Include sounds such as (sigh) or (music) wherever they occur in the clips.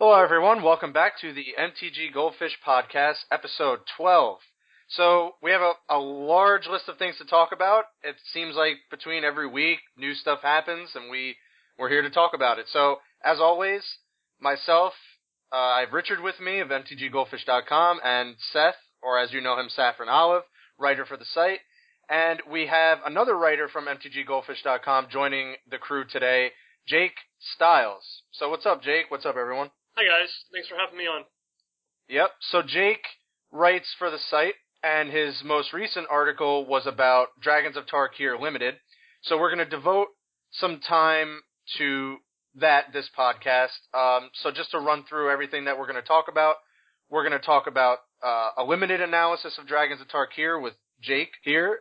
Hello, everyone. Welcome back to the MTG Goldfish Podcast, episode 12. So, we have a, a large list of things to talk about. It seems like between every week, new stuff happens, and we, we're here to talk about it. So, as always, myself, uh, I have Richard with me of MTGGoldfish.com, and Seth, or as you know him, Saffron Olive, writer for the site. And we have another writer from MTGGoldfish.com joining the crew today, Jake Styles. So, what's up, Jake? What's up, everyone? Hi guys, thanks for having me on. Yep. So Jake writes for the site, and his most recent article was about Dragons of Tarkir Limited. So we're going to devote some time to that this podcast. Um, so just to run through everything that we're going to talk about, we're going to talk about uh, a limited analysis of Dragons of Tarkir with Jake here,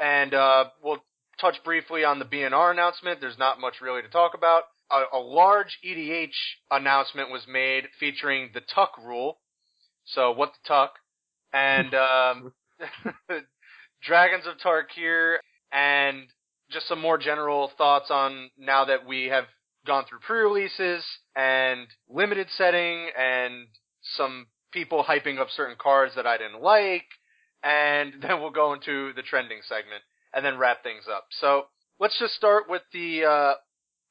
and uh, we'll touch briefly on the BNR announcement. There's not much really to talk about a, a large EDH announcement was made featuring the Tuck rule. So what the Tuck? And um, (laughs) Dragons of Tarkir and just some more general thoughts on now that we have gone through pre-releases and limited setting and some people hyping up certain cards that I didn't like. And (laughs) then we'll go into the trending segment and then wrap things up. So let's just start with the uh,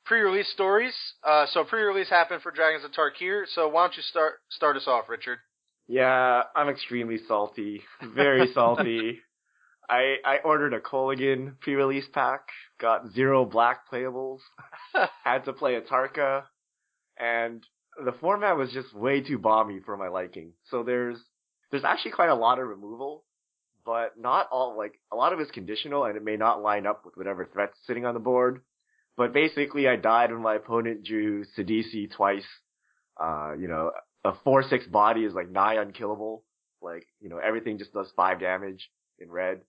pre-release stories. Uh, so pre-release happened for Dragons of Tarkir. So why don't you start start us off, Richard? Yeah, I'm extremely salty, very (laughs) salty. I I ordered a Kolaghan pre-release pack, got zero black playables, (laughs) had to play a Tarka, and the format was just way too bomby for my liking. So there's there's actually quite a lot of removal, but not all like a lot of it's conditional and it may not line up with whatever threat's sitting on the board. But basically, I died when my opponent drew Sidisi twice. Uh, you know, a 4-6 body is like nigh unkillable. Like, you know, everything just does 5 damage in red.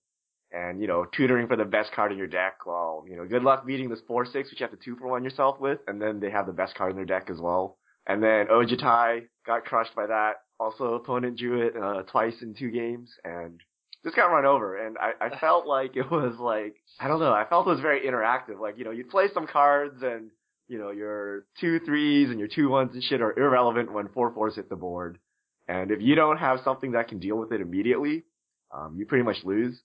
And, you know, tutoring for the best card in your deck, well, you know, good luck beating this 4-6, which you have to 2 for 1 yourself with. And then they have the best card in their deck as well. And then Ojutai got crushed by that. Also, opponent drew it, uh, twice in two games. And just got run over, and I, I (laughs) felt like it was like I don't know. I felt it was very interactive. Like you know, you'd play some cards, and you know your two threes and your two ones and shit are irrelevant when four fours hit the board. And if you don't have something that can deal with it immediately, um, you pretty much lose.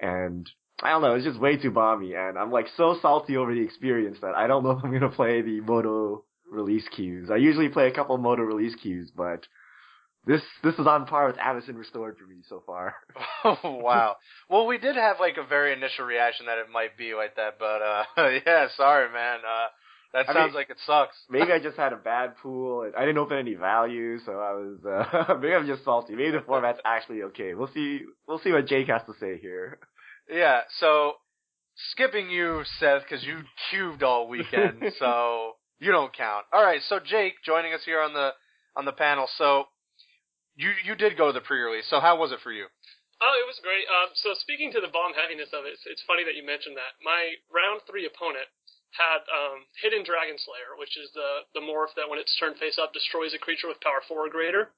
And I don't know, it's just way too bomby, and I'm like so salty over the experience that I don't know if I'm gonna play the MODO release queues. I usually play a couple MODO release queues, but this this is on par with Avacyn Restored for me so far. oh (laughs) (laughs) wow. Well, we did have like a very initial reaction that it might be like that, but uh (laughs) yeah, sorry man. Uh that sounds I mean, like it sucks. maybe I just had a bad pool. And I didn't open any value, so I was uh maybe I'm just salty. Maybe the format's actually okay. We'll see we'll see what Jake has to say here. Yeah, so skipping you, Seth, because you cubed all weekend, so you don't count. All right, so Jake joining us here on the on the panel. So you you did go to the pre-release, so how was it for you? Oh, it was great. Um, so speaking to the bomb heaviness of it, it's, it's funny that you mentioned that. My round three opponent had um, Hidden Dragon Slayer, which is the the morph that when it's turned face up destroys a creature with power four or greater.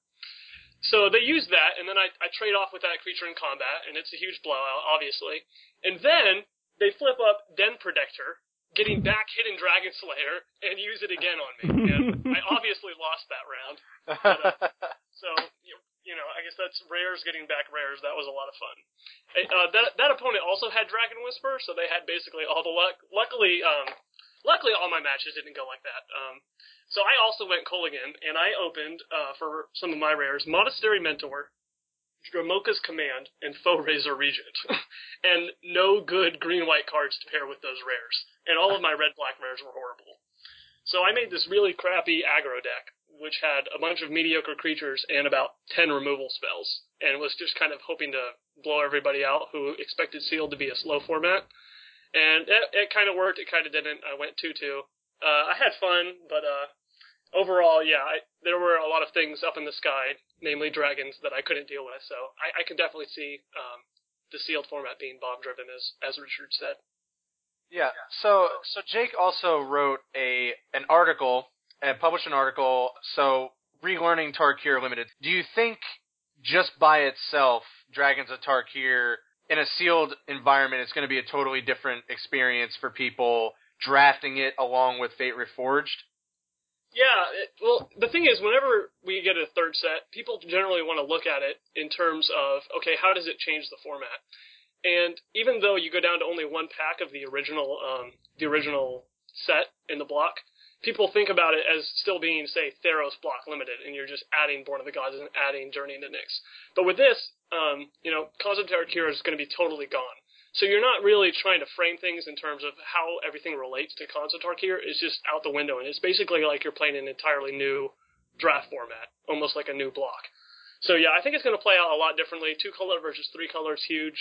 So they used that, and then I, I trade off with that creature in combat, and it's a huge blowout, obviously. And then they flip up Den Protector, getting back Hidden Dragon Slayer, and use it again on me. And (laughs) I obviously lost that round. (laughs) But, uh, so you know, I guess that's rares getting back rares. That was a lot of fun. Uh, that that opponent also had Dragon Whisperer, so they had basically all the luck. Luckily, um, luckily all my matches didn't go like that. Um, so I also went Kolaghan, and I opened uh, for some of my rares Monastery Mentor, Dromoka's Command, and Foe-Razer Regent, (laughs) and no good green white cards to pair with those rares. And all of my red black rares were horrible. So I made this really crappy aggro deck which had a bunch of mediocre creatures and about 10 removal spells, and was just kind of hoping to blow everybody out who expected sealed to be a slow format. And it, it kind of worked, it kind of didn't. I went 2 2. Uh, I had fun, but uh, overall, yeah, I, there were a lot of things up in the sky, namely dragons, that I couldn't deal with. So I, I can definitely see um, the sealed format being bomb driven, as as Richard said. Yeah. So so Jake also wrote a an article and published an article. So, relearning Tarkir Limited. Do you think just by itself, Dragons of Tarkir in a sealed environment is going to be a totally different experience for people drafting it along with Fate Reforged? Yeah, it, well, the thing is, whenever we get a third set, people generally want to look at it in terms of, okay, how does it change the format? And even though you go down to only one pack of the original, um, the original set in the block, people think about it as still being, say, Theros block limited, and you're just adding Born of the Gods and adding Journey into Nyx. But with this, um, you know, Khans of Tarkir is going to be totally gone. So you're not really trying to frame things in terms of how everything relates to Khans of Tarkir. It's just out the window, and it's basically like you're playing an entirely new draft format, almost like a new block. So yeah, I think it's going to play out a lot differently. Two color versus three color is huge.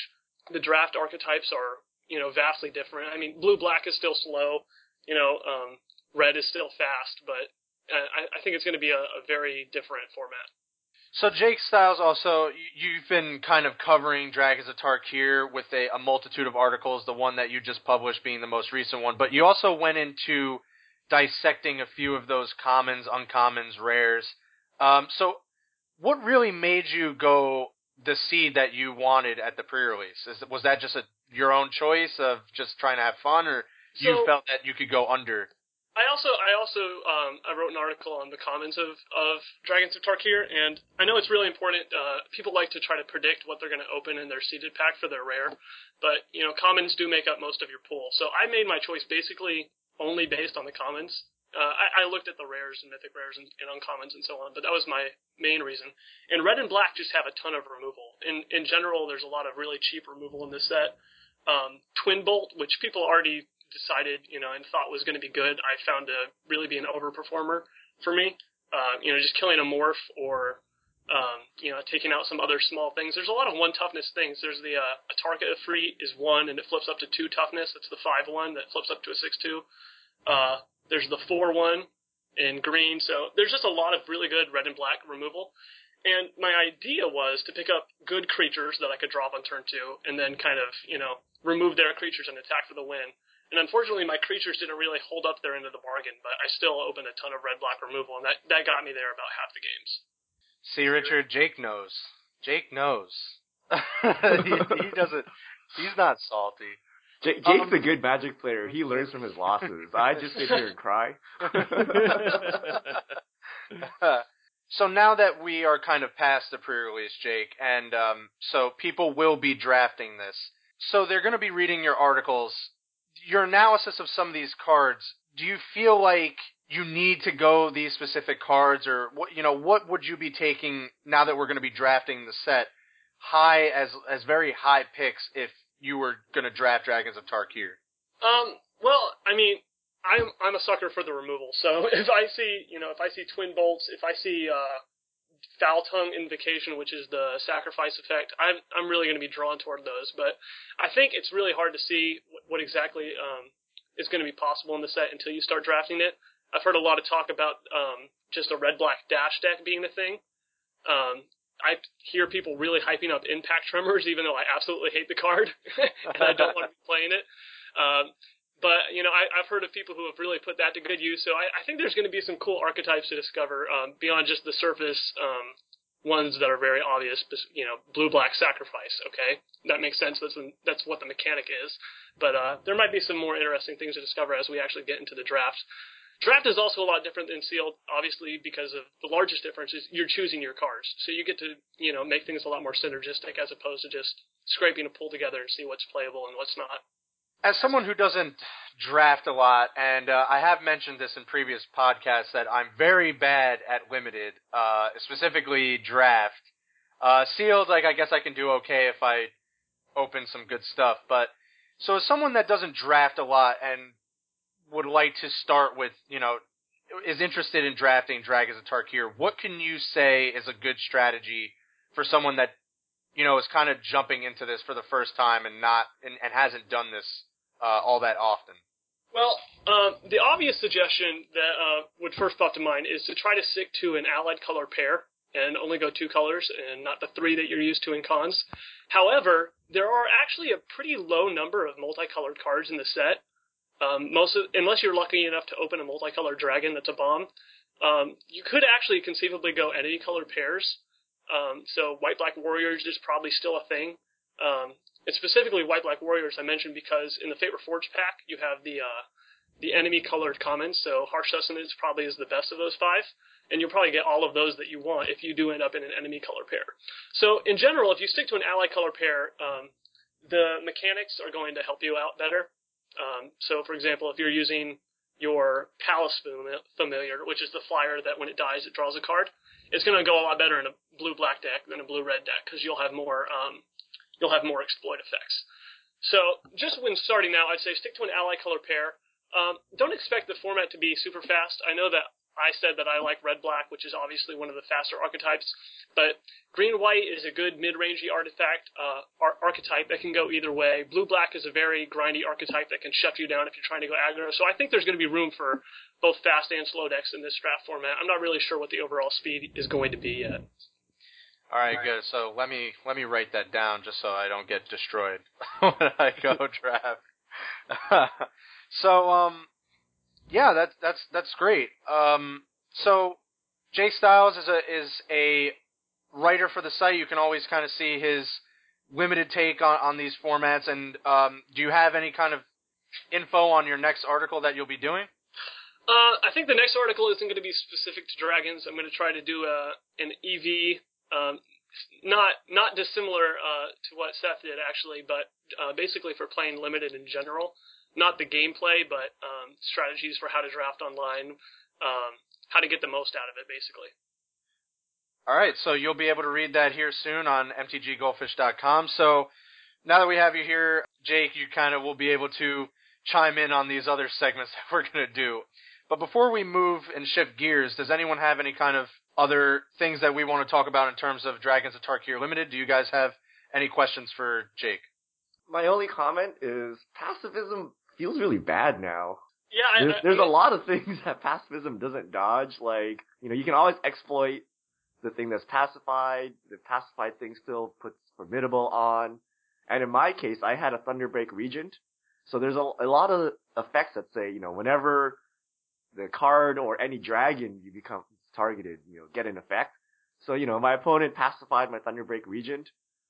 The draft archetypes are you know vastly different. I mean, blue black is still slow. You know, um, red is still fast, but uh, I, I think it's going to be a, a very different format. So Jake Styles also, you've been kind of covering Dragons of Tarkir with a, a, multitude of articles, the one that you just published being the most recent one, but you also went into dissecting a few of those commons, uncommons, rares. Um, so what really made you go the seed that you wanted at the pre-release? Is, was that just a, your own choice of just trying to have fun, or so, you felt that you could go under I also I also um, I wrote an article on the commons of, of Dragons of Tarkir, and I know it's really important. Uh, people like to try to predict what they're going to open in their seeded pack for their rare, but you know commons do make up most of your pool. So I made my choice basically only based on the commons. Uh, I, I looked at the rares and mythic rares and, and uncommons and so on, but that was my main reason. And red and black just have a ton of removal. In in general, there's a lot of really cheap removal in this set. Um, Twin Bolt, which people already decided, you know, and thought was going to be good, I found to really be an overperformer for me. Uh, you know, just killing a morph or, um, you know, taking out some other small things. There's a lot of one toughness things. There's the uh, Atarka Efreet is one and it flips up to two toughness. That's the five one that flips up to a six two. Uh, there's the four one in green. So there's just a lot of really good red and black removal. And my idea was to pick up good creatures that I could drop on turn two, and then kind of, you know, remove their creatures and attack for the win. And unfortunately, my creatures didn't really hold up their end of the bargain, but I still opened a ton of red black removal, and that, that got me there about half the games. See, Richard, Jake knows. Jake knows. (laughs) he, he, doesn't. He's not salty. J- Jake's um, a good Magic player. He learns from his losses. I just sit here and cry. (laughs) so now that we are kind of past the pre-release, Jake, and um, so people will be drafting this. So they're going to be reading your articles your analysis of some of these cards, do you feel like you need to go these specific cards, or what? You know, what would you be taking now that we're going to be drafting the set high as as very high picks if you were going to draft Dragons of Tarkir? Um. Well, I mean, I'm I'm a sucker for the removal. So (laughs) if I see, you know, if I see twin bolts, if I see uh, foul tongue invocation, which is the sacrifice effect, I'm I'm really going to be drawn toward those. But I think it's really hard to see what, exactly um, is going to be possible in the set until you start drafting it. I've heard a lot of talk about um, just a red black dash deck being the thing. Um, I hear people really hyping up Impact Tremors, even though I absolutely hate the card (laughs) and I don't want to be playing it. Um, but you know, I, I've heard of people who have really put that to good use. So I, I think there's going to be some cool archetypes to discover um, beyond just the surface um, ones that are very obvious. You know, blue black sacrifice. Okay, that makes sense. That's when, that's what the mechanic is. But uh, there might be some more interesting things to discover as we actually get into the draft. Draft is also a lot different than sealed, obviously, because of the largest difference is you're choosing your cards. So you get to, you know, make things a lot more synergistic as opposed to just scraping a pool together and see what's playable and what's not as someone who doesn't draft a lot, and uh, I have mentioned this in previous podcasts that I'm very bad at limited, uh, specifically draft. Uh, sealed, like I guess I can do okay if I open some good stuff, but so as someone that doesn't draft a lot and would like to start with, you know, is interested in drafting Dragons of Tarkir, what can you say is a good strategy for someone that, you know, is kind of jumping into this for the first time and not and, and hasn't done this uh, all that often. Well, um, the obvious suggestion that uh, would first pop to mind is to try to stick to an allied color pair and only go two colors and not the three that you're used to in Khans. However, there are actually a pretty low number of multicolored cards in the set. Um, most of, unless you're lucky enough to open a multicolored dragon that's a bomb, um, you could actually conceivably go any colored pairs. Um, so white black warriors is probably still a thing. Um, and specifically White Black Warriors I mentioned because in the Fate Reforged pack you have the uh, the enemy colored commons. So harsh sustenance probably is the best of those five, and you'll probably get all of those that you want if you do end up in an enemy color pair. So in general, if you stick to an ally color pair, um, the mechanics are going to help you out better. Um, so for example, if you're using your Palace Familiar, which is the flyer that when it dies it draws a card, it's going to go a lot better in a blue black deck than a blue red deck because you'll have more um, you'll have more exploit effects. So just when starting out, I'd say stick to an ally color pair. Um, don't expect the format to be super fast. I know that I said that I like red black, which is obviously one of the faster archetypes, but green white is a good mid rangey artifact uh, ar- archetype that can go either way. Blue black is a very grindy archetype that can shut you down if you're trying to go aggro. So I think there's going to be room for both fast and slow decks in this draft format. I'm not really sure what the overall speed is going to be yet. All right, good. So let me let me write that down just so I don't get destroyed (laughs) when I go (laughs) draft. (laughs) so um yeah, that's that's that's great. Um, so Jay Styles is a is a writer for the site. You can always kind of see his limited take on, on these formats. And um, do you have any kind of info on your next article that you'll be doing? Uh, I think the next article isn't going to be specific to dragons. I'm going to try to do a an EV, um, not not dissimilar uh, to what Seth did actually, but uh, basically for playing limited in general not the gameplay, but um, strategies for how to draft online, um, how to get the most out of it, basically. All right, so you'll be able to read that here soon on mtggoldfish.com. So now that we have you here, Jake, you kind of will be able to chime in on these other segments (laughs) that we're going to do. But before we move and shift gears, does anyone have any kind of other things that we want to talk about in terms of Dragons of Tarkir Limited? Do you guys have any questions for Jake? My only comment is pacifism feels really bad now. Yeah, there's, I, I, there's I, a lot of (laughs) things that pacifism doesn't dodge. Like, you know, you can always exploit the thing that's pacified. The pacified thing still puts formidable on. And in my case, I had a Thunderbreak Regent. So there's a, a lot of effects that say, you know, whenever the card or any dragon you become targeted, you know, get an effect. So, you know, my opponent pacified my Thunderbreak Regent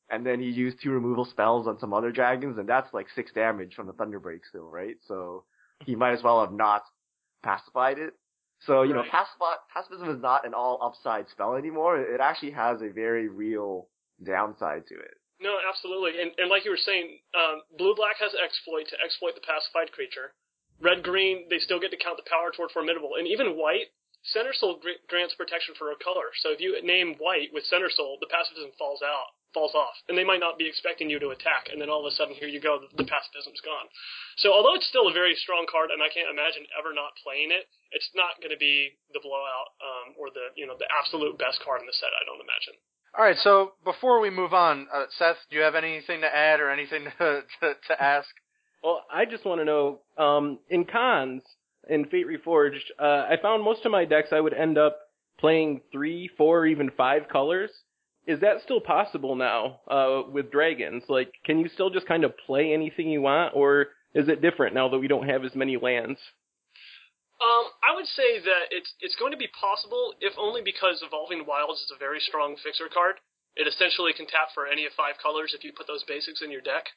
and then he used two removal spells on some other dragons, and that's like six damage from the Thunderbreak still, right? So he might as well have not pacified it. So, you right. know, pacifism is not an all upside spell anymore. It actually has a very real downside to it. No, absolutely. And, and like you were saying, um, blue black has exploit to exploit the pacified creature. Red green, they still get to count the power toward formidable. And even white, Center Soul grants protection for a color. So if you name white with Center Soul, the pacifism falls out falls off, and they might not be expecting you to attack, and then all of a sudden here you go, the, the pacifism's gone. So although it's still a very strong card, and I can't imagine ever not playing it, it's not going to be the blowout um, or the you know the absolute best card in the set. I don't imagine. All right, so before we move on, uh, Seth, do you have anything to add or anything to, (laughs) to, to ask? Well, I just want to know, um, in Khans, in Fate Reforged, uh, I found most of my decks I would end up playing three, four, even five colors is that still possible now uh, with dragons? Like, can you still just kind of play anything you want, or is it different now that we don't have as many lands? Um, I would say that it's it's going to be possible, if only because Evolving Wilds is a very strong fixer card. It essentially can tap for any of five colors if you put those basics in your deck.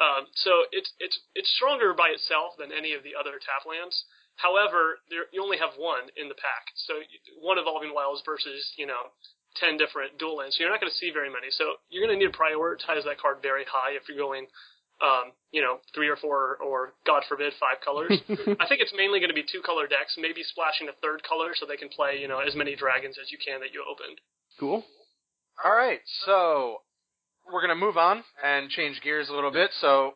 Um, so it's it's it's stronger by itself than any of the other tap lands. However, there, you only have one in the pack, so one Evolving Wilds versus you know 10 different dual lands. So you're not going to see very many. So you're going to need to prioritize that card very high if you're going, um, you know, three or four or, God forbid, five colors. (laughs) I think it's mainly going to be two color decks, maybe splashing a third color so they can play, you know, as many dragons as you can that you opened. Cool. All right. So we're going to move on and change gears a little bit. So.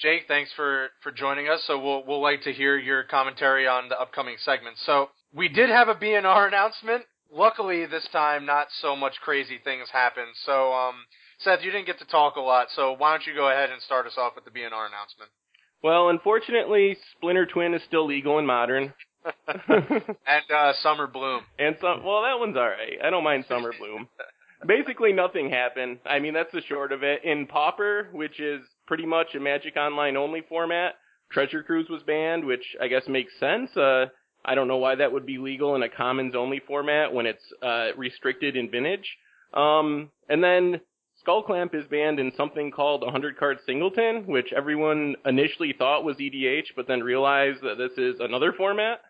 Jake, thanks for, for joining us. So we'll we'll like to hear your commentary on the upcoming segments. So we did have a BNR announcement luckily this time not so much crazy things happened. So um, Seth, you didn't get to talk a lot, so why don't you go ahead and start us off with the BNR announcement? Well, unfortunately, Splinter Twin is still legal in modern. (laughs) and uh, Summer Bloom. And some, well, that one's all right. I don't mind Summer Bloom. (laughs) Basically, nothing happened. I mean, that's the short of it. In Pauper, which is pretty much a Magic Online only format, Treasure Cruise was banned, which I guess makes sense. Uh, I don't know why that would be legal in a commons only format when it's uh, restricted in vintage. Um, and then Skullclamp is banned in something called 100 card singleton, which everyone initially thought was EDH, but then realized that this is another format.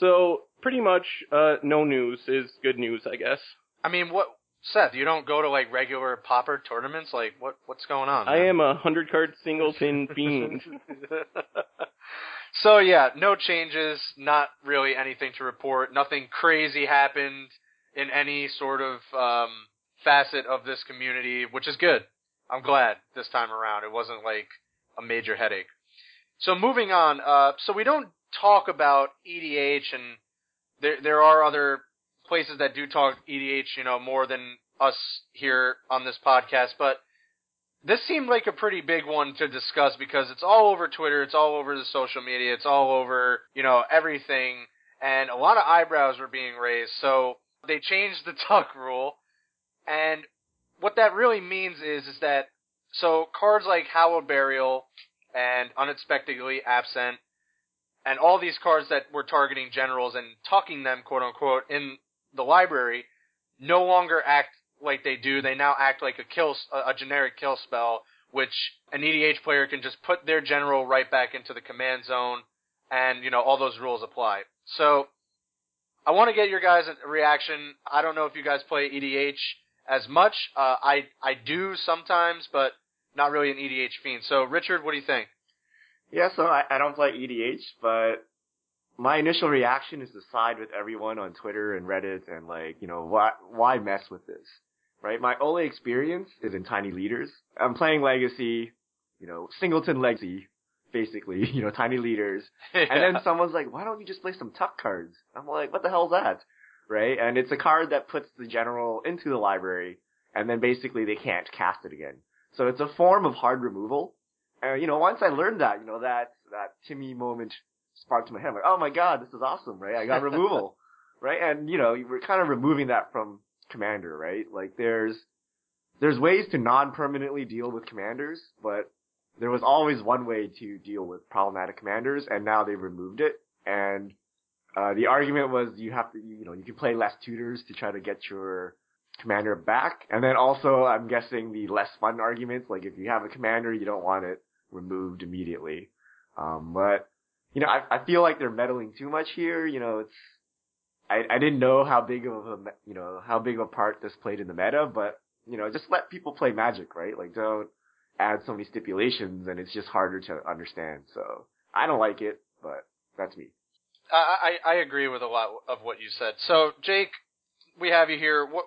So pretty much, uh, no news is good news, I guess. I mean, what Seth? You don't go to like regular Pauper tournaments? Like, what what's going on? I am a 100 card singleton (laughs) fiend. so yeah, no changes. Not really anything to report. Nothing crazy happened in any sort of um, facet of this community, which is good. I'm glad this time around. It wasn't like a major headache. So moving on. Uh, so we don't talk about EDH, and there there are other places that do talk EDH, you know, more than us here on this podcast, but this seemed like a pretty big one to discuss because it's all over Twitter, it's all over the social media, it's all over, you know, everything, and a lot of eyebrows were being raised. So they changed the (laughs) tuck rule, and what that really means is is that so cards like Hallowed Burial and Unexpectedly Absent and all these cards that were targeting generals and tucking them quote unquote in the library no longer act like they do. They now act like a kill, a generic kill spell, which an EDH player can just put their general right back into the command zone, and you know all those rules apply. So, I want to get your guys' reaction. I don't know if you guys play EDH as much. Uh, I I do sometimes, but not really an EDH fiend. So, Richard, what do you think? Yeah, so I, I don't play EDH, but my initial reaction is to side with everyone on Twitter and Reddit and like, you know, why why mess with this? Right? My only experience is in Tiny Leaders. I'm playing Legacy, you know, Singleton Legacy, basically, (laughs) you know, Tiny Leaders. And then someone's like, why don't you just play some tuck cards? I'm like, what the hell's that? Right? And it's a card that puts the general into the library and then basically they can't cast it again. So it's a form of hard removal. And, you know, once I learned that, you know, that, that Timmy moment sparked my head. I'm like, oh my god, this is awesome, right? I got removal, (laughs) right? And you know, we're kind of removing that from commander, right? Like there's there's ways to non-permanently deal with commanders, but there was always one way to deal with problematic commanders, and now they've removed it. And uh, the argument was you have to, you know, you can play less tutors to try to get your commander back, and then also I'm guessing the less fun arguments, like if you have a commander, you don't want it removed immediately. Um, but you know, I, I feel like they're meddling too much here. You know, it's, I, I didn't know how big of a, you know, how big of a part this played in the meta, but, you know, just let people play magic, right? Like don't add so many stipulations and it's just harder to understand. So I don't like it, but that's me. I, I agree with a lot of what you said. So Jake, we have you here. What,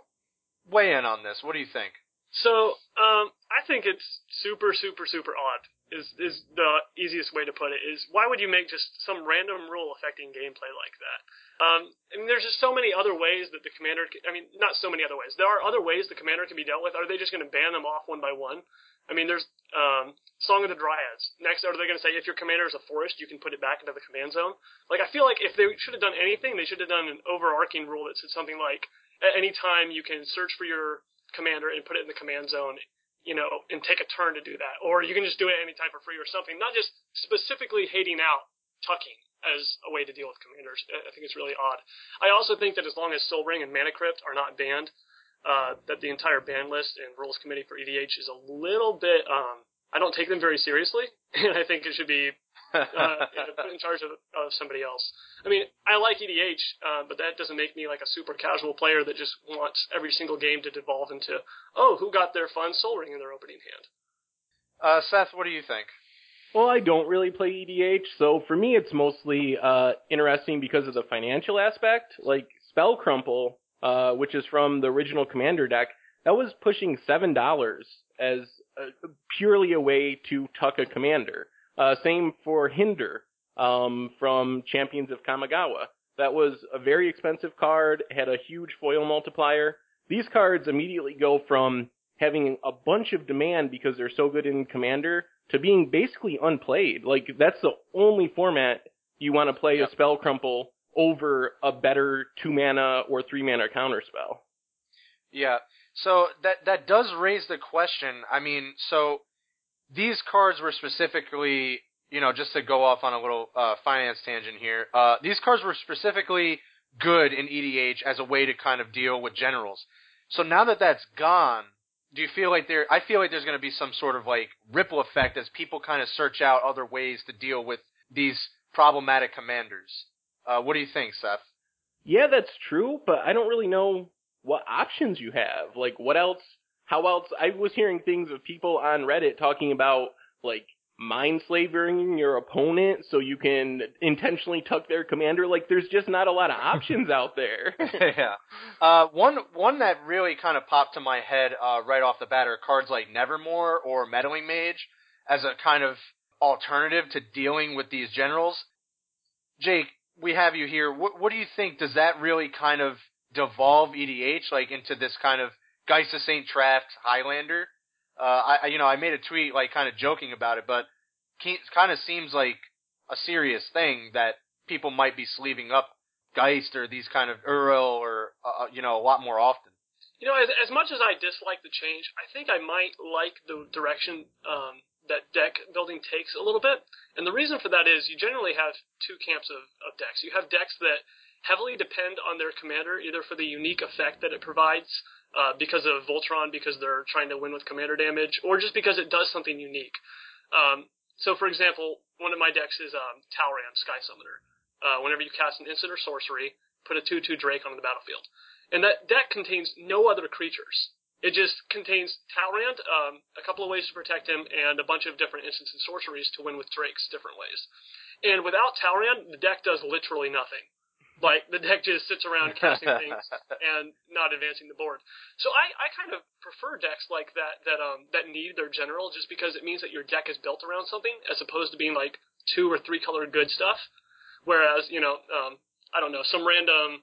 weigh in on this. What do you think? So, um, I think it's super, super, super odd. Is is the easiest way to put it? Is why would you make just some random rule affecting gameplay like that? Um, I mean, there's just so many other ways that the commander. Can, I mean, not so many other ways. There are other ways the commander can be dealt with. Are they just going to ban them off one by one? I mean, there's um, Song of the Dryads. Next, are they going to say if your commander is a forest, you can put it back into the command zone? Like, I feel like if they should have done anything, they should have done an overarching rule that said something like, at any time you can search for your commander and put it in the command zone, you know, and take a turn to do that. Or you can just do it anytime for free or something. Not just specifically hating out tucking as a way to deal with commanders. I think it's really odd. I also think that as long as Sol Ring and Mana Crypt are not banned, uh, that the entire ban list and rules committee for EDH is a little bit, um, I don't take them very seriously, (laughs) and I think it should be uh, (laughs) put in charge of, of somebody else. I mean, I like EDH, uh, but that doesn't make me like a super casual player that just wants every single game to devolve into, oh, who got their fun Sol Ring in their opening hand? Uh, Seth, what do you think? Well, I don't really play EDH, so for me it's mostly uh, interesting because of the financial aspect. Like Spell Crumple, uh, which is from the original Commander deck, that was pushing seven dollars as a, purely a way to tuck a commander. Uh, same for Hinder um, from Champions of Kamigawa. That was a very expensive card, had a huge foil multiplier. These cards immediately go from having a bunch of demand because they're so good in Commander to being basically unplayed. Like, that's the only format you want to play a Spell Crumple over a better two mana or three mana counter spell. Yeah. So that that does raise the question. I mean, so these cards were specifically, you know, just to go off on a little uh, finance tangent here. Uh, these cards were specifically good in EDH as a way to kind of deal with generals. So now that that's gone, do you feel like there? I feel like there's going to be some sort of like ripple effect as people kind of search out other ways to deal with these problematic commanders. Uh, what do you think, Seth? Yeah, that's true, but I don't really know what options you have. Like, what else? How else? I was hearing things of people on Reddit talking about like mind slaving your opponent so you can intentionally tuck their commander. Like, there's just not a lot of options out there. (laughs) yeah. Uh, one one that really kind of popped to my head uh, right off the bat are cards like Nevermore or Meddling Mage as a kind of alternative to dealing with these generals. Jake, we have you here. What, what do you think? Does that really kind of devolve EDH like into this kind of Geist of St. Traft Highlander? Uh, I, you know, I made a tweet like kind of joking about it, but it kind of seems like a serious thing that people might be sleeving up Geist or these kind of Uril or uh, uh, you know a lot more often. You know, as, as much as I dislike the change, I think I might like the direction um, that deck building takes a little bit. And the reason for that is you generally have two camps of, of decks. You have decks that heavily depend on their commander, either for the unique effect that it provides uh, because of Voltron, because they're trying to win with commander damage, or just because it does something unique. Um, so, for example, one of my decks is um, Talrand Sky Summoner. Uh, whenever you cast an instant or sorcery, put a 2-2 Drake on the battlefield. And that deck contains no other creatures. It just contains Talrand, um, a couple of ways to protect him, and a bunch of different instants and sorceries to win with Drakes different ways. And without Talrand, the deck does literally nothing. Like the deck just sits around (laughs) casting things and not advancing the board. So I, I kind of prefer decks like that that um that need their general just because it means that your deck is built around something as opposed to being like two or three color good stuff. Whereas you know um I don't know some random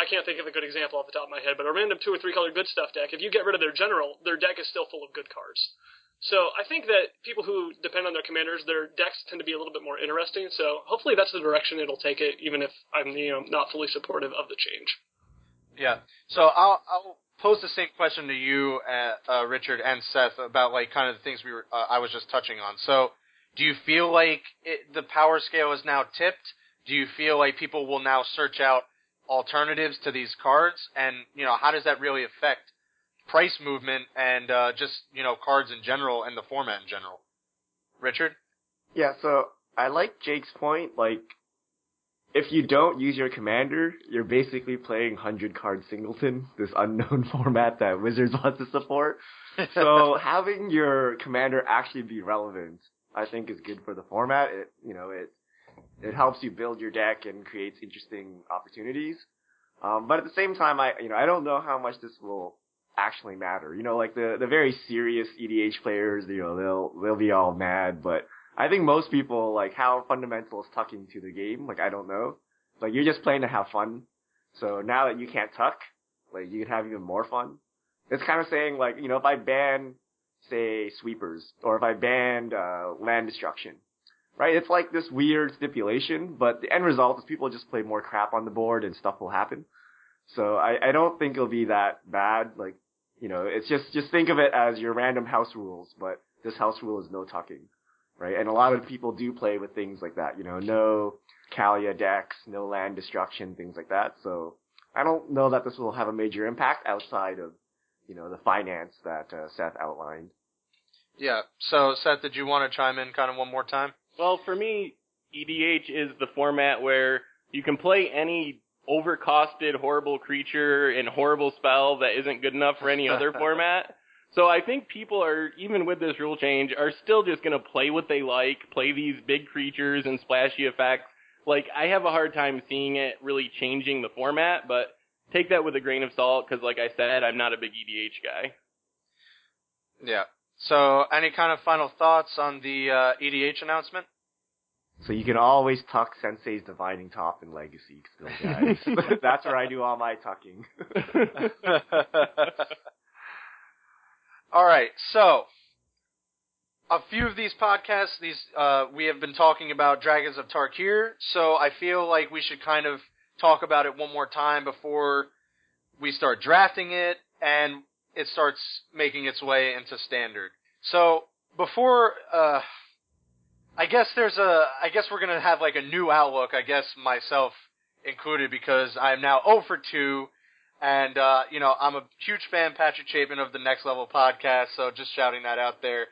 I can't think of a good example off the top of my head, but a random two or three color good stuff deck, if you get rid of their general, their deck is still full of good cards. So I think that people who depend on their commanders, their decks tend to be a little bit more interesting. So hopefully that's the direction it'll take it, even if I'm you know not fully supportive of the change. Yeah. So I'll I'll pose the same question to you, uh, uh, Richard and Seth, about like kind of the things we were uh, I was just touching on. So do you feel like it, the power scale is now tipped? Do you feel like people will now search out alternatives to these cards, and you know how does that really affect price movement and uh, just you know cards in general and the format in general? Richard. Yeah, so I like Jake's point. Like, if you don't use your commander, you're basically playing hundred card singleton, this unknown (laughs) format that Wizards wants to support. so (laughs) having your commander actually be relevant, I think, is good for the format. It you know it it helps you build your deck and creates interesting opportunities. Um, but at the same time, I you know I don't know how much this will actually matter. You know, like the the very serious EDH players, you know, they'll they'll be all mad. But I think most people like how fundamental is tucking to the game. Like I don't know. Like you're just playing to have fun. So now that you can't tuck, like you can have even more fun. It's kind of saying like you know if I ban say sweepers or if I banned uh, land destruction, right? It's like this weird stipulation, but the end result is people just play more crap on the board and stuff will happen. So I, I don't think it'll be that bad. Like, you know, it's just, just think of it as your random house rules, but this house rule is no tucking, right? And a lot of people do play with things like that, you know, no Kaalia decks, no land destruction, things like that. So I don't know that this will have a major impact outside of, you know, the finance that uh, Seth outlined. Yeah. So Seth, did you want to chime in kind of one more time? Well, for me, EDH is the format where you can play any overcosted, horrible creature and horrible spell that isn't good enough for any other (laughs) format. So I think people are, even with this rule change, are still just gonna play what they like, play these big creatures and splashy effects. Like, I have a hard time seeing it really changing the format, but take that with a grain of salt, cause like I said, I'm not a big EDH guy. Yeah. So, any kind of final thoughts on the uh, EDH announcement? So you can always tuck Sensei's Divining Top in Legacy still, guys. (laughs) (laughs) That's where I do all my tucking. (laughs) all right, so a few of these podcasts, these uh, we have been talking about Dragons of Tarkir, so I feel like we should kind of talk about it one more time before we start drafting it and it starts making its way into standard. So before, uh, I guess there's a, I guess we're gonna have like a new outlook. I guess myself included because I'm now 0 for 2 And uh, you know, I'm a huge fan, Patrick Chapin of the Next Level podcast. So just shouting that out there.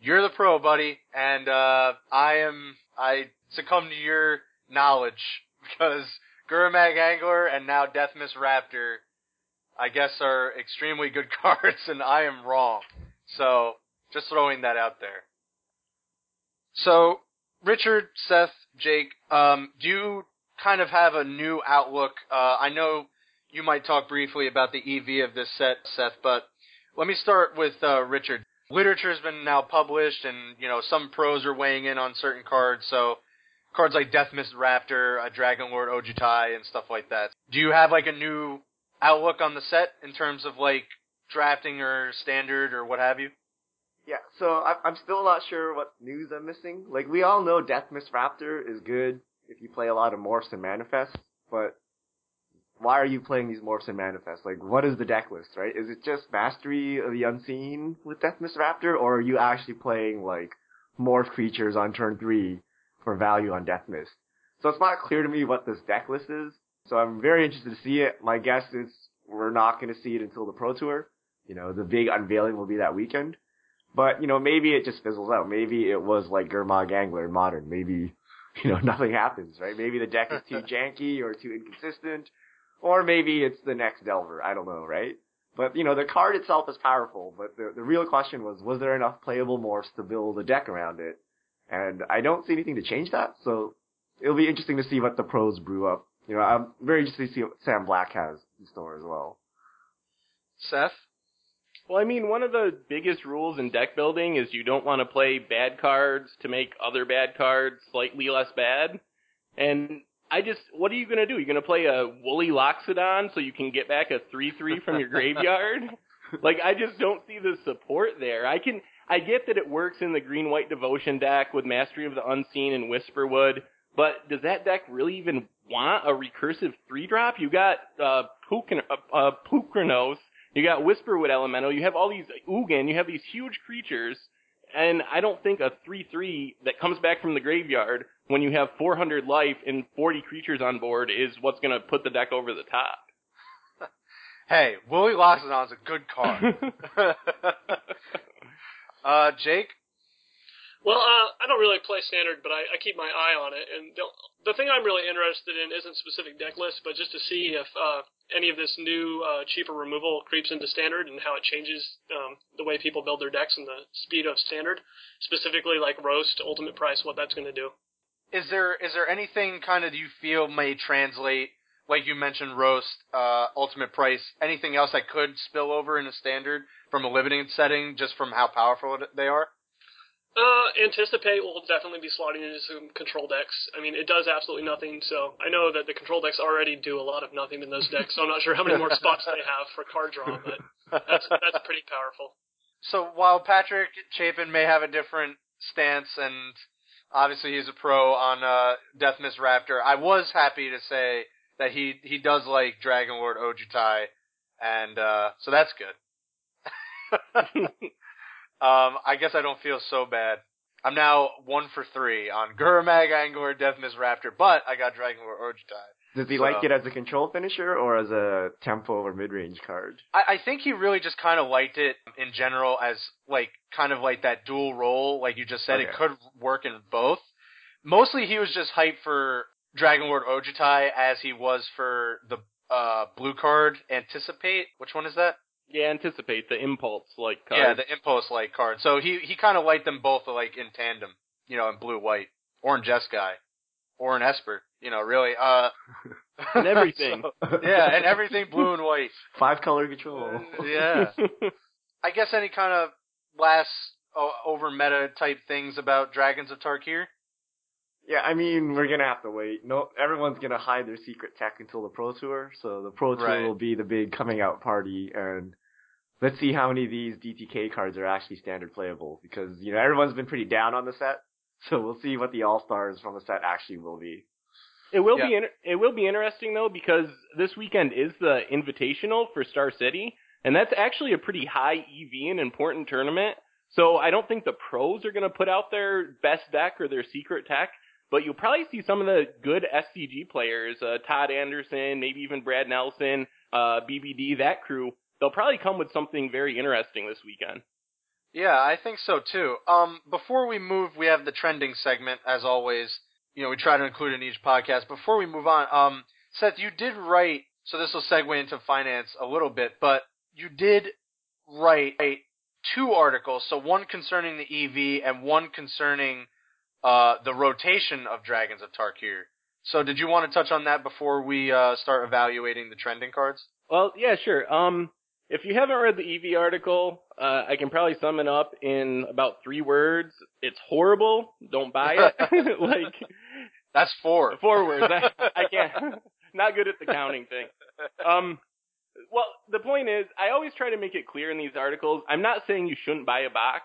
You're the pro, buddy, and uh, I am. I succumb to your knowledge (laughs) because Gurmag Angler and now Deathmist Raptor, I guess, are extremely good (laughs) cards, and I am wrong. So just throwing that out there. So Richard, Seth, Jake, um, do you kind of have a new outlook? Uh, I know you might talk briefly about the EV of this set, Seth, but let me start with uh, Richard. Literature's been now published, and you know some pros are weighing in on certain cards. So cards like Deathmist Raptor, uh, Dragonlord Ojutai, and stuff like that. Do you have like a new outlook on the set in terms of like drafting or standard or what have you? Yeah, so I'm still not sure what news I'm missing. Like, we all know Deathmist Raptor is good if you play a lot of Morphs and Manifests, but why are you playing these Morphs and Manifests? Like, what is the deck list, right? Is it just Mastery of the Unseen with Deathmist Raptor, or are you actually playing, like, Morph creatures on turn 3 for value on Deathmist? So it's not clear to me what this deck list is, so I'm very interested to see it. My guess is we're not going to see it until the Pro Tour. You know, the big unveiling will be that weekend. But, you know, maybe it just fizzles out. Maybe it was like Gurmag Angler in Modern. Maybe, you know, (laughs) nothing happens, right? Maybe the deck is too (laughs) janky or too inconsistent. Or maybe it's the next Delver. I don't know, right? But, you know, the card itself is powerful, but the, the real question was, was there enough playable morphs to build a deck around it? And I don't see anything to change that, so it'll be interesting to see what the pros brew up. You know, I'm very interested to see what Sam Black has in store as well. Seth? Well, I mean, one of the biggest rules in deck building is you don't want to play bad cards to make other bad cards slightly less bad. And I just, what are you going to do? You're going to play a Woolly Loxodon so you can get back a 3-3 from your graveyard? (laughs) like, I just don't see the support there. I can, I get that it works in the green-white devotion deck with Mastery of the Unseen and Whisperwood, but does that deck really even want a recursive 3-drop? You got, uh, Pukin, uh, uh, you got Whisperwood Elemental, you have all these Ugin, you have these huge creatures, and I don't think a 3-3 that comes back from the graveyard when you have 400 life and 40 creatures on board is what's going to put the deck over the top. (laughs) hey, Woolly Loxodon's a good card. (laughs) (laughs) uh, Jake? Well, uh, I don't really play standard, but I, I keep my eye on it. And the, the thing I'm really interested in isn't specific deck lists, but just to see if uh, any of this new uh, cheaper removal creeps into standard and how it changes um, the way people build their decks and the speed of standard, specifically like roast, ultimate price, what that's going to do. Is there is there anything kind of you feel may translate, like you mentioned, roast, uh, ultimate price, anything else that could spill over in a standard from a limiting setting, just from how powerful they are? Uh, anticipate will definitely be slotting into some control decks. I mean, it does absolutely nothing, so I know that the control decks already do a lot of nothing in those decks, so I'm not sure how many more spots they have for card draw, but that's, that's pretty powerful. So while Patrick Chapin may have a different stance, and obviously he's a pro on uh, Deathmist Raptor, I was happy to say that he, he does like Dragonlord Ojutai, and uh, so that's good. (laughs) Um, I guess I don't feel so bad. I'm now one for three on Gurmag, Angler, Deathmist Raptor, but I got Dragonlord Ojutai. Does he So- like it as a control finisher or as a tempo or mid range card? I, I think he really just kind of liked it in general as like kind of like that dual role, like you just said, it could work in both. Mostly, he was just hyped for Dragonlord Ojutai as he was for the uh, blue card Anticipate. Which one is that? Yeah, anticipate the impulse like card. Yeah, the Impulse like card. So he he kind of liked them both like in tandem, you know, in blue white or in Jeskai or in Esper. You know, really. Uh, (laughs) And everything. (laughs) so- yeah, and everything blue and white. Five color control. Yeah. (laughs) I guess any kind of last o- over meta type things about Dragons of Tarkir. Yeah, I mean, we're gonna have to wait. No, everyone's gonna hide their secret tech until the Pro Tour. So the Pro Tour Right. will be the big coming out party, and let's see how many of these DTK cards are actually standard playable. Because you know everyone's been pretty down on the set, so we'll see what the All Stars from the set actually will be. It will Yeah. be inter- it will be interesting though because this weekend is the invitational for Star City, and that's actually a pretty high EV and important tournament. So I don't think the pros are going to put out their best deck or their secret tech, but you'll probably see some of the good SCG players, uh, Todd Anderson, maybe even Brad Nelson, uh, BBD, that crew, they'll probably come with something very interesting this weekend. Yeah, I think so too. Um, before we move, we have the trending segment as always. You know, we try to include in each podcast. Before we move on, um, Seth, you did write. So this will segue into finance a little bit, but you did write two articles. So one concerning the EV and one concerning uh, the rotation of Dragons of Tarkir. So did you want to touch on that before we uh, start evaluating the trending cards? Well, yeah, sure. Um, if you haven't read the EV article, uh, I can probably sum it up in about three words. It's horrible. Don't buy it. (laughs) (laughs) like that's four. Four words. I, I can't. (laughs) Not good at the counting thing. Um, well, the point is, I always try to make it clear in these articles. I'm not saying you shouldn't buy a box.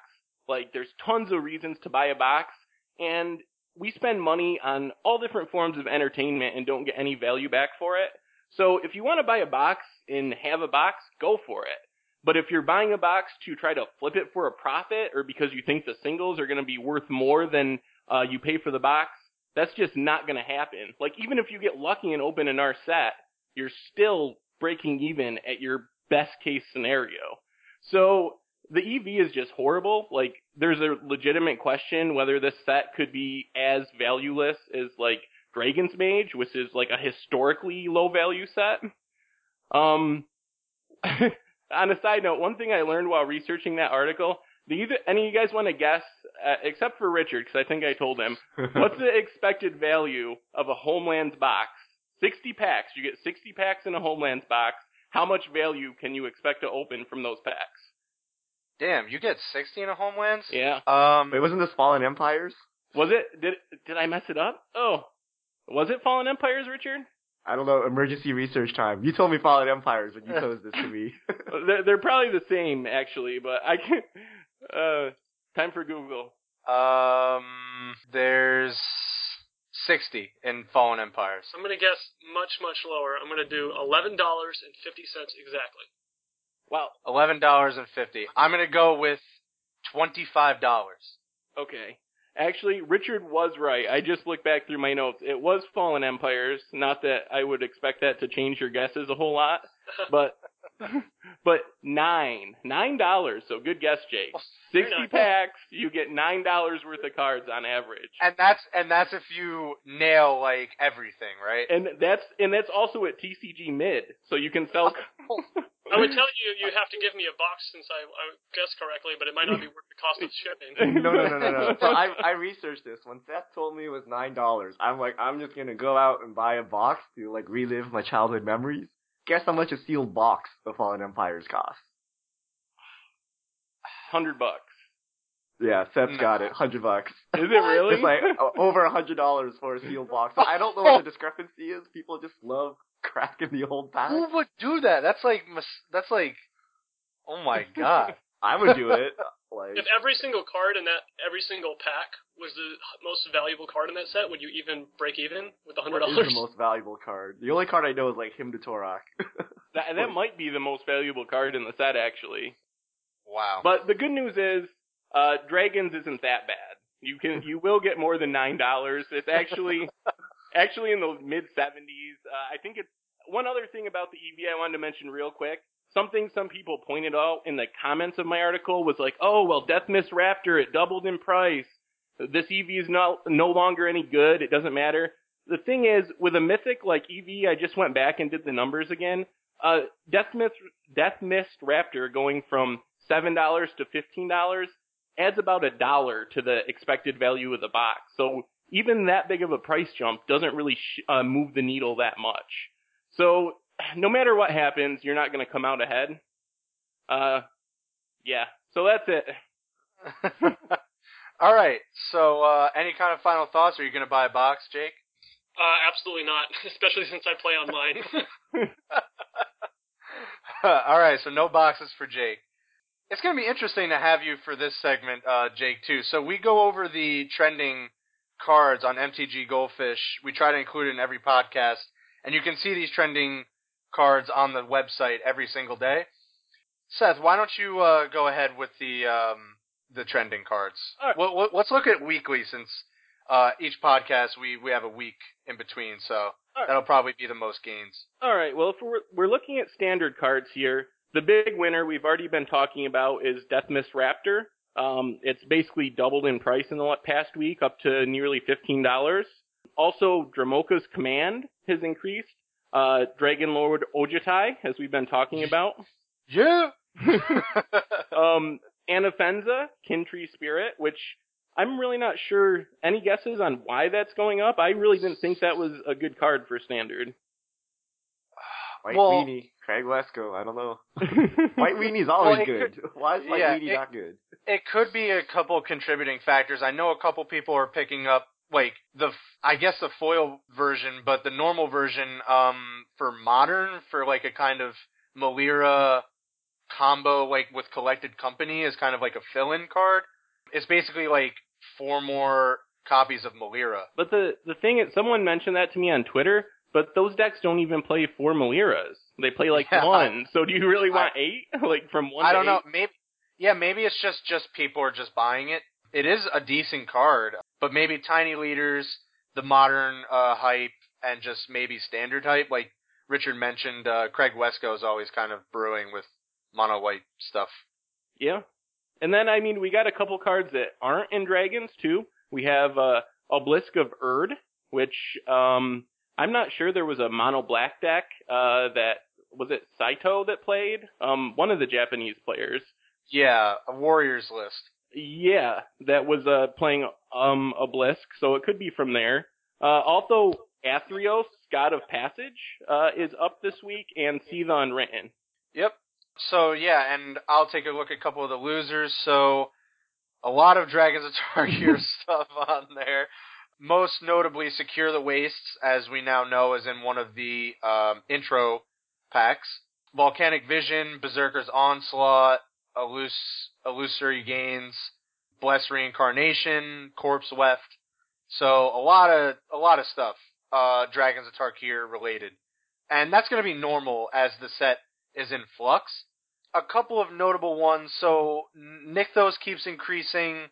Like, there's tons of reasons to buy a box, and we spend money on all different forms of entertainment and don't get any value back for it. So if you want to buy a box and have a box, go for it. But if you're buying a box to try to flip it for a profit or because you think the singles are going to be worth more than uh, you pay for the box, that's just not going to happen. Like even if you get lucky and open an R set, you're still breaking even at your best case scenario. So the EV is just horrible. Like there's a legitimate question whether this set could be as valueless as like Dragon's Maze, which is like a historically low value set. Um, (laughs) on a side note, one thing I learned while researching that article, do you, any of you guys want to guess, uh, except for Richard, because I think I told him, (laughs) what's the expected value of a Homelands box? 60 packs. You get 60 packs in a Homelands box. How much value can you expect to open from those packs? Damn, you get 60 in a Homelands? Yeah. Um, Wait, wasn't this Fallen Empires? Was it? Did did I mess it up? Oh, was it Fallen Empires, Richard? I don't know. Emergency research time. You told me Fallen Empires when you (laughs) posed this to me. (laughs) they're, they're probably the same, actually, but I can. Uh, time for Google. Um, there's 60 in Fallen Empires. I'm gonna guess much, much lower. I'm gonna do eleven dollars and fifty cents exactly. Wow. $11.50. I'm gonna go with twenty-five dollars. Okay. Actually, Richard was right. I just looked back through my notes. It was Fallen Empires. Not that I would expect that to change your guesses a whole lot, but (laughs) but nine, nine dollars. So good guess, Jake. Sixty packs, you get nine dollars worth of cards on average. And that's and that's if you nail like everything, right? And that's and that's also at TCG mid, so you can sell. (laughs) I would tell you you have to give me a box since I, I guessed correctly, but it might not be worth the cost of shipping. (laughs) no, no, no, no, no. So I I researched this. When Seth told me it was nine dollars, I'm like, I'm just gonna go out and buy a box to like relive my childhood memories. Guess how much a sealed box of Fallen Empires costs? Hundred bucks. Yeah, Seth's got it. Hundred bucks. Is it (laughs) really? It's like uh, over a hundred dollars for a sealed box. So I don't know what the discrepancy is. People just love cracking the old pack. Who would do that? That's like that's like, oh my (laughs) god. I would do it. (laughs) Like, if every single card in that every single pack was the most valuable card in that set, would you even break even with a hundred dollars? the most valuable card? The only card I know is like Hymn to Tourach. (laughs) that that might be the most valuable card in the set, actually. Wow. But the good news is, uh, Dragons isn't that bad. You can you will get more than nine dollars. It's actually (laughs) actually in the mid seventies. Uh, I think it's one other thing about the EV I wanted to mention real quick. Something some people pointed out in the comments of my article was like, oh well, Deathmist Raptor it doubled in price. This EV is no no longer any good. It doesn't matter. The thing is, with a mythic like EV, I just went back and did the numbers again. Uh, Deathmist Death Mist Raptor going from seven dollars to fifteen dollars adds about a dollar to the expected value of the box. So even that big of a price jump doesn't really sh- uh, move the needle that much. So no matter what happens, you're not going to come out ahead. Uh, yeah. So that's it. (laughs) All right. So, uh, any kind of final thoughts? Are you going to buy a box, Jake? Uh, absolutely not, (laughs) especially since I play online. (laughs) All right. So no boxes for Jake. It's going to be interesting to have you for this segment, uh, Jake, too. So we go over the trending cards on MTG Goldfish. We try to include it in every podcast, and you can see these trending cards on the website every single day. Seth, why don't you uh, go ahead with the um, the trending cards? Right. Well, let's look at weekly since uh, each podcast we, we have a week in between. So That'll probably be the most gains. All right. Well, if we're we're looking at standard cards here, the big winner we've already been talking about is Deathmist Raptor. Um, it's basically doubled in price in the past week, up to nearly fifteen dollars. Also, Dromoka's Command has increased. Uh, Dragonlord Ojutai, as we've been talking (laughs) about. Yeah. (laughs) (laughs) um, Anafenza, Kintree Spirit, which I'm really not sure. Any guesses on why that's going up? I really didn't think that was a good card for standard. (sighs) White Well- Weenie, Craig Wescoe, I don't know. (laughs) White Weenie's always Well, it good. Why is White yeah, Weenie it- not good? It could be a couple contributing factors. I know a couple people are picking up like the I guess the foil version, but the normal version um for modern for like a kind of Melira combo like with collected company is kind of like a fill-in card. It's basically like four more copies of Melira. But the the thing is, someone mentioned that to me on Twitter. But those decks don't even play four Meliras. They play like Yeah. one. So do you really want eight? (laughs) like from one. I to don't know. Maybe yeah, maybe it's just just people are just buying it. It is a decent card, but maybe tiny leaders, the modern uh, hype, and just maybe standard hype. Like Richard mentioned, uh, Craig Wescoe is always kind of brewing with mono white stuff. Yeah. And then I mean we got a couple cards that aren't in dragons too. We have uh Obelisk of Urd, which um I'm not sure there was a mono black deck uh that was it Saito that played? Um one of the Japanese players. Yeah, a Warriors list. Yeah, that was uh playing um Obelisk, so it could be from there. Uh also Athreos, God of Passage, uh is up this week and Seethe Unwritten. Yep. So yeah, and I'll take a look at a couple of the losers. So a lot of Dragons of Tarkir stuff on there. Most notably, Secure the Wastes, as we now know, is in one of the um, intro packs. Volcanic Vision, Berserker's Onslaught, Illus- Illusory Gains, Bless Reincarnation, Corpse Weft. So a lot of a lot of stuff, uh, Dragons of Tarkir related, and that's going to be normal as the set is in flux. A couple of notable ones. So Nykthos keeps increasing.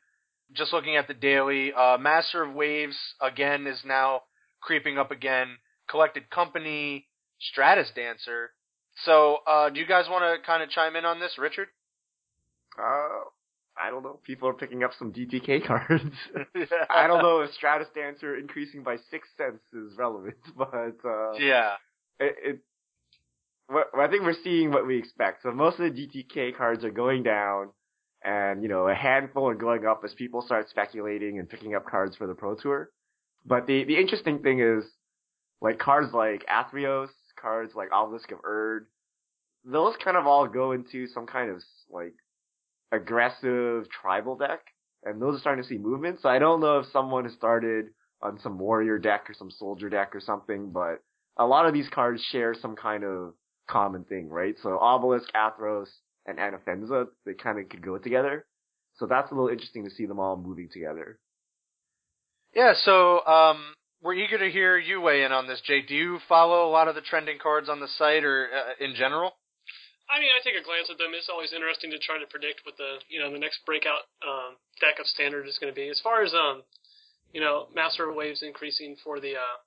Just looking at the daily, uh, Master of Waves again is now creeping up again. Collected Company, Stratus Dancer. So, uh, do you guys want to kind of chime in on this, Richard? Uh, I don't know. People are picking up some DTK (laughs) cards. (laughs) I don't know if Stratus Dancer increasing by six cents is relevant, (laughs) but uh, Yeah. it, it I think we're seeing what we expect. So most of the DTK cards are going down, and you know a handful are going up as people start speculating and picking up cards for the Pro Tour. But the the interesting thing is, like cards like Athreos, cards like Obelisk of Urd, those kind of all go into some kind of like aggressive tribal deck, and those are starting to see movement. So I don't know if someone has started on some warrior deck or some soldier deck or something, but a lot of these cards share some kind of common thing, right? So Obelisk, Athreos, and Anafenza, they kind of could go together. So that's a little interesting to see them all moving together. Yeah, so um, we're eager to hear you weigh in on this, Jake. Do you follow a lot of the trending cards on the site or uh, in general? I mean, I take a glance at them. It's always interesting to try to predict what the you know the next breakout um, deck of standard is going to be. As far as um, you know, Master of Waves increasing for the. Uh,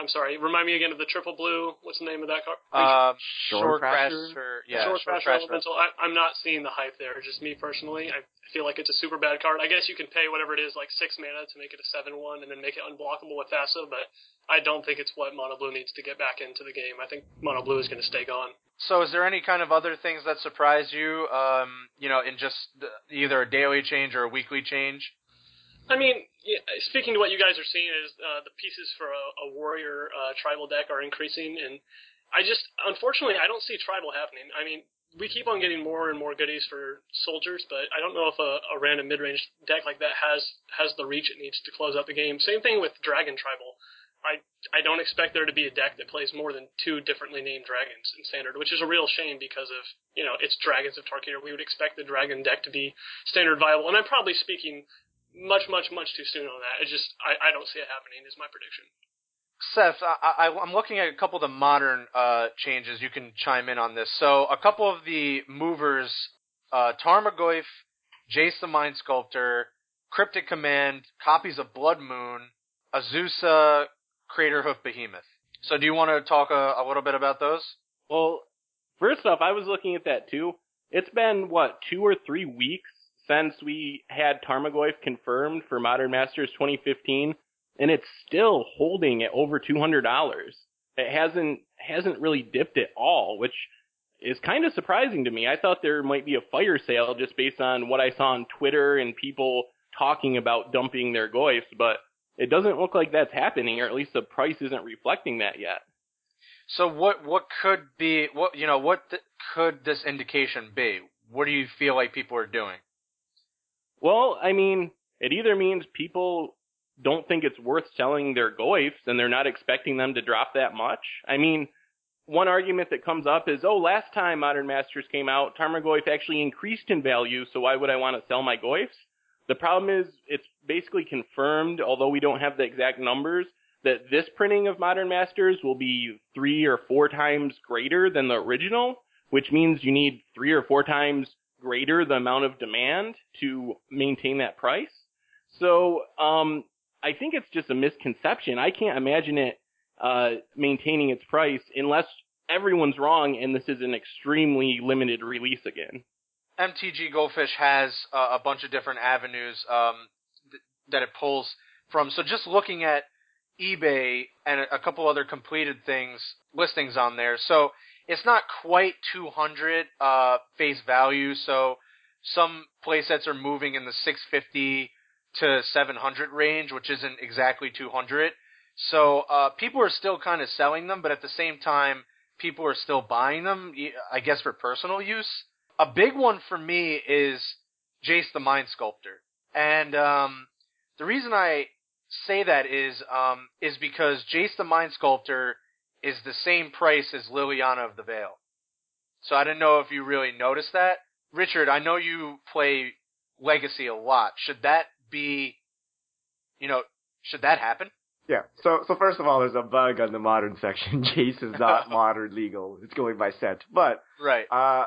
I'm sorry. Remind me again of the triple blue. What's the name of that card? Um, Shore Shore Crash Crasher? or yeah, Shore Shore Crash Crash. Elemental. I, I'm not seeing the hype there. Just me personally. I feel like it's a super bad card. I guess you can pay whatever it is, like six mana, to make it a seven-one, and then make it unblockable with Thassa. But I don't think it's what Mono Blue needs to get back into the game. I think Mono Blue is going to stay gone. So, is there any kind of other things that surprise you? Um, you know, in just either a daily change or a weekly change? I mean, yeah, speaking to what you guys are seeing is uh, the pieces for a, a warrior uh, tribal deck are increasing, and I just unfortunately I don't see tribal happening. I mean, we keep on getting more and more goodies for soldiers, but I don't know if a, a random mid-range deck like that has has the reach it needs to close out the game. Same thing with dragon tribal. I I don't expect there to be a deck that plays more than two differently named dragons in standard, which is a real shame because of you know it's dragons of Tarkir. We would expect the dragon deck to be standard viable, and I'm probably speaking much, much, much too soon on that. It just I, I don't see it happening. Is my prediction. Seth, I, I, I'm looking at a couple of the modern uh, changes. You can chime in on this. So, a couple of the movers: uh, Tarmogoyf, Jace the Mind Sculptor, Cryptic Command, copies of Blood Moon, Azusa, Craterhoof Behemoth. So do you want to talk a, a little bit about those? Well, first off, I was looking at that too. It's been what two or three weeks since we had Tarmogoyf confirmed for Modern Masters 2015, and it's still holding at over two hundred dollars. It hasn't hasn't really dipped at all, which is kind of surprising to me. I thought there might be a fire sale just based on what I saw on Twitter and people talking about dumping their goyfs, but it doesn't look like that's happening, or at least the price isn't reflecting that yet. So what what could be what you know what th- could this indication be? What do you feel like people are doing? Well, I mean, it either means people don't think it's worth selling their goyfs and they're not expecting them to drop that much. I mean, one argument that comes up is, oh, last time Modern Masters came out, Tarmogoyf actually increased in value, so why would I want to sell my goyfs? The problem is, it's basically confirmed, although we don't have the exact numbers, that this printing of Modern Masters will be three or four times greater than the original, which means you need three or four times greater the amount of demand to maintain that price. So, um, I think it's just a misconception. I can't imagine it uh, maintaining its price unless everyone's wrong and this is an extremely limited release again. MTG Goldfish has uh, a bunch of different avenues um, th- that it pulls from. So just looking at eBay and a, a couple other completed things listings on there. So it's not quite 200 uh, face value. So some playsets are moving in the 650 to 700 range, which isn't exactly 200. So uh, people are still kind of selling them, but at the same time, people are still buying them. I guess for personal use. A big one for me is Jace the Mind Sculptor, and um, the reason I say that is um, is because Jace the Mind Sculptor is the same price as Liliana of the Veil. So I didn't know if you really noticed that. Richard, I know you play Legacy a lot. Should that be, you know, should that happen? Yeah. So so first of all, there's a bug on the modern section. (laughs) Jace is not (laughs) modern legal. It's going by set. But right. Uh,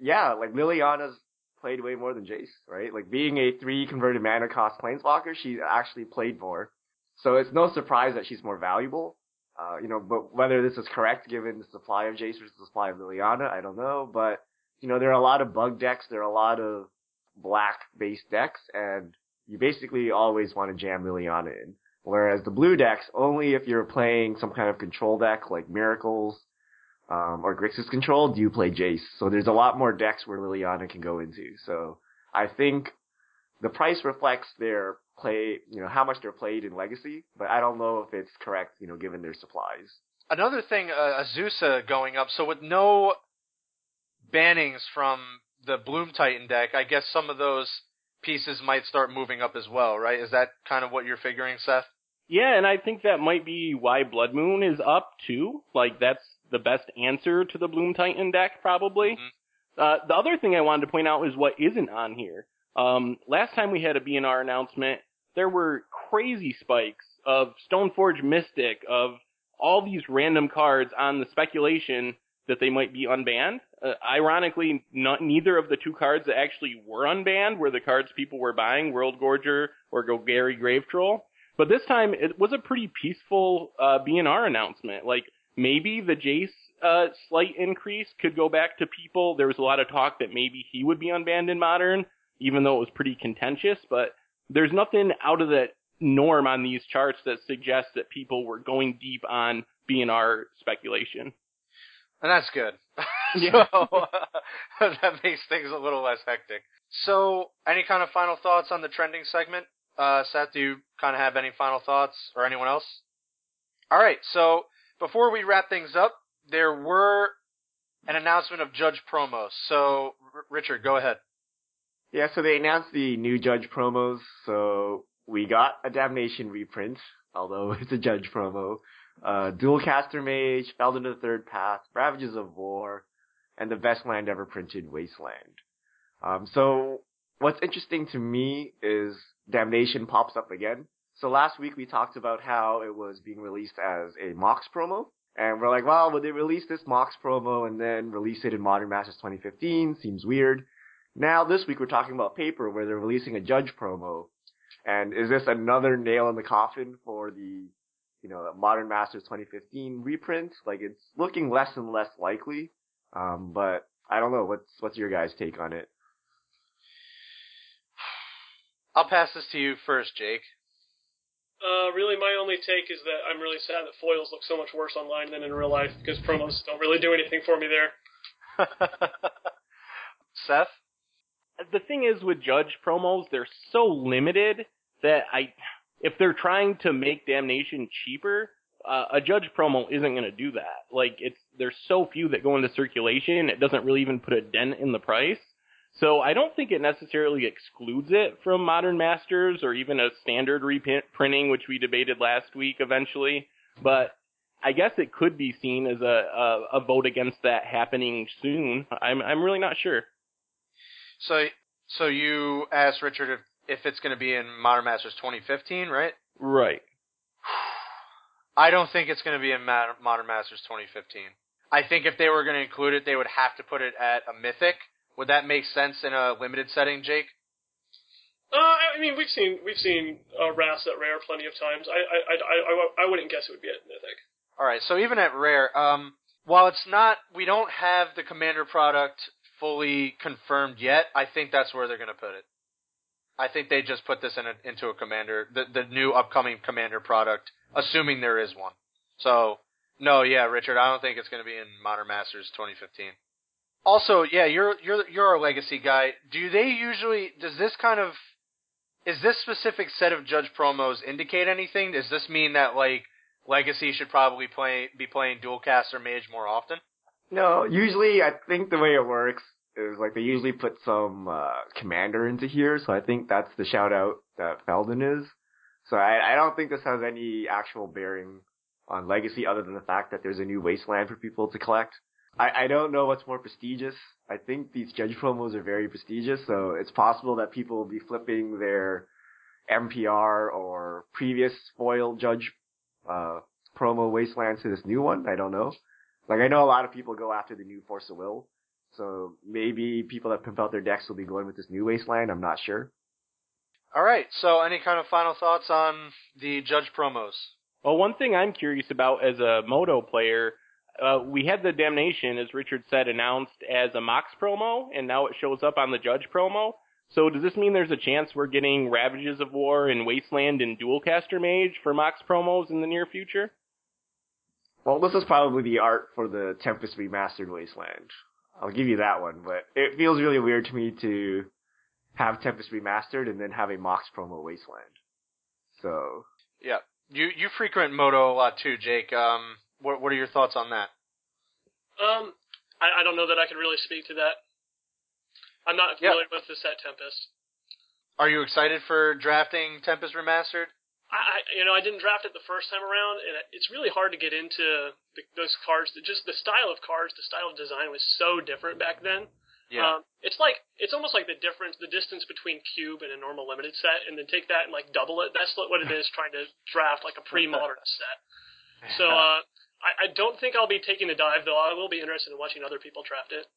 yeah, like Liliana's played way more than Jace, right? Like being a three converted mana cost planeswalker, she actually played more. So it's no surprise that she's more valuable. Uh, you know, but whether this is correct given the supply of Jace versus the supply of Liliana, I don't know. But you know, there are a lot of bug decks. There are a lot of black based decks, and you basically always want to jam Liliana in. Whereas the blue decks, only if you're playing some kind of control deck like Miracles um, or Grixis Control, do you play Jace. So there's a lot more decks where Liliana can go into. So I think the price reflects their play, you know, how much they're played in Legacy, but I don't know if it's correct, you know, given their supplies. Another thing, uh, Azusa going up. So with no bannings from the Bloom Titan deck, I guess some of those pieces might start moving up as well, right? Is that kind of what you're figuring, Seth? Yeah, and I think that might be why Blood Moon is up too. Like that's the best answer to the Bloom Titan deck, probably. Mm-hmm. Uh, the other thing I wanted to point out is what isn't on here. Um, last time we had a BNR announcement, there were crazy spikes of Stoneforge Mystic, of all these random cards on the speculation that they might be unbanned. Uh, ironically, not, neither of the two cards that actually were unbanned were the cards people were buying, Worldgorger or Golgari Grave Troll. But this time it was a pretty peaceful uh, BNR announcement. Like maybe the Jace uh, slight increase could go back to people. There was a lot of talk that maybe he would be unbanned in Modern, even though it was pretty contentious. But there's nothing out of the norm on these charts that suggests that people were going deep on BNR speculation. And that's good. Yeah. (laughs) so, (laughs) that makes things a little less hectic. So, any kind of final thoughts on the trending segment? Uh, Seth, do you kind of have any final thoughts, or anyone else? All right. So, before we wrap things up, there were an announcement of Judge promos. So, R- Richard, go ahead. Yeah. So they announced the new Judge promos. So we got a Damnation reprint, although (laughs) it's a Judge promo uh, Dualcaster Mage, Feldon the Third Path, Ravages of War, and the best land ever printed, Wasteland. Um, so what's interesting to me is Damnation pops up again. So last week we talked about how it was being released as a Mox promo, and we're like, well, would they release this Mox promo and then release it in Modern Masters 2015? Seems weird. Now this week we're talking about paper where they're releasing a Judge promo. And is this another nail in the coffin for the you know, a Modern Masters 2015 reprint. Like it's looking less and less likely. Um, but I don't know. What's what's your guys' take on it? I'll pass this to you first, Jake. Uh, really, my only take is that I'm really sad that foils look so much worse online than in real life because promos don't really do anything for me there. (laughs) Seth? The thing is with Judge promos, they're so limited that I, if they're trying to make Damnation cheaper, uh, a Judge promo isn't going to do that. Like it's there's so few that go into circulation, it doesn't really even put a dent in the price. So I don't think it necessarily excludes it from Modern Masters or even a standard reprinting, which we debated last week eventually. But I guess it could be seen as a, a, a vote against that happening soon. I'm I'm really not sure. So so you asked Richard if, if it's going to be in Modern Masters 2015, right? Right. I don't think it's going to be in Modern Masters 2015. I think if they were going to include it, they would have to put it at a Mythic would that make sense in a limited setting, Jake? Uh, I mean, we've seen we've seen uh, Wrath at rare plenty of times. I I, I I I wouldn't guess it would be at Mythic. All right, so even at rare, um, while it's not, we don't have the Commander product fully confirmed yet. I think that's where they're going to put it. I think they just put this in a, into a Commander, the the new upcoming Commander product, assuming there is one. So no, yeah, Richard, I don't think it's going to be in Modern Masters 2015. Also, yeah, you're you're you're a legacy guy. Do they usually does this kind of is this specific set of judge promos indicate anything? Does this mean that like legacy should probably play be playing Dualcaster Mage more often? No, usually I think the way it works is like they usually put some uh, commander into here, so I think that's the shout out that Feldon is. So I, I don't think this has any actual bearing on legacy other than the fact that there's a new wasteland for people to collect. I, I don't know what's more prestigious. I think these judge promos are very prestigious, so it's possible that people will be flipping their MPR or previous foil judge uh, promo wastelands to this new one. I don't know. Like I know a lot of people go after the new Force of Will, so maybe people that pimp out their decks will be going with this new wasteland. I'm not sure. All right. So, any kind of final thoughts on the judge promos? Well, one thing I'm curious about as a MODO player uh, we had the Damnation, as Richard said, announced as a Mox promo, and now it shows up on the Judge promo. So does this mean there's a chance we're getting Ravages of War and Wasteland and Dualcaster Mage for Mox promos in the near future? Well, this is probably the art for the Tempest Remastered Wasteland. I'll give you that one, but it feels really weird to me to have Tempest Remastered and then have a Mox promo Wasteland. So. Yeah. You, you frequent MODO a lot too, Jake. Um, what What are your thoughts on that? Um, I, I don't know that I can really speak to that. I'm not familiar with the set Tempest. Are you excited for drafting Tempest Remastered? I, you know, I didn't draft it the first time around, and it's really hard to get into the, those cards. Just the style of cards, the style of design was so different back then. Yeah. Um, it's like it's almost like the difference, the distance between cube and a normal limited set, and then take that and like double it. That's what it is trying to draft like a pre-modern (laughs) set. So uh, I, I don't think I'll be taking a dive though. I will be interested in watching other people draft it.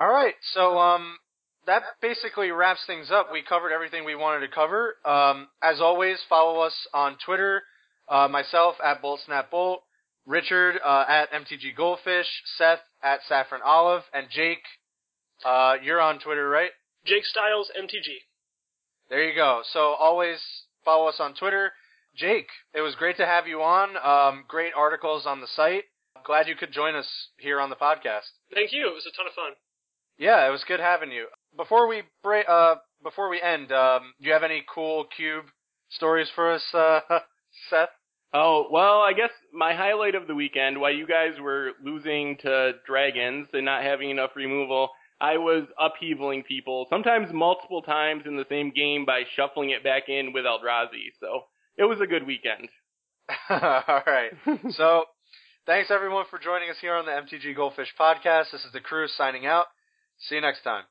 All right, so um, that basically wraps things up. We covered everything we wanted to cover. Um, as always, follow us on Twitter. Uh, myself at BoltSnapBolt, Richard uh, at MTG Goldfish, Seth at Saffron Olive, and Jake. Uh, you're on Twitter, right? Jake Styles MTG. There you go. So always follow us on Twitter. Jake, it was great to have you on. Um, great articles on the site. Glad you could join us here on the podcast. Thank you. It was a ton of fun. Yeah, it was good having you. Before we break, uh, before we end, um, do you have any cool cube stories for us, uh, (laughs) Seth? Oh, well, I guess my highlight of the weekend, while you guys were losing to dragons and not having enough removal, I was upheavaling people, sometimes multiple times in the same game by shuffling it back in with Eldrazi. So it was a good weekend. (laughs) (laughs) All right. so, thanks everyone for joining us here on the MTG Goldfish podcast. This is the crew signing out. See you next time.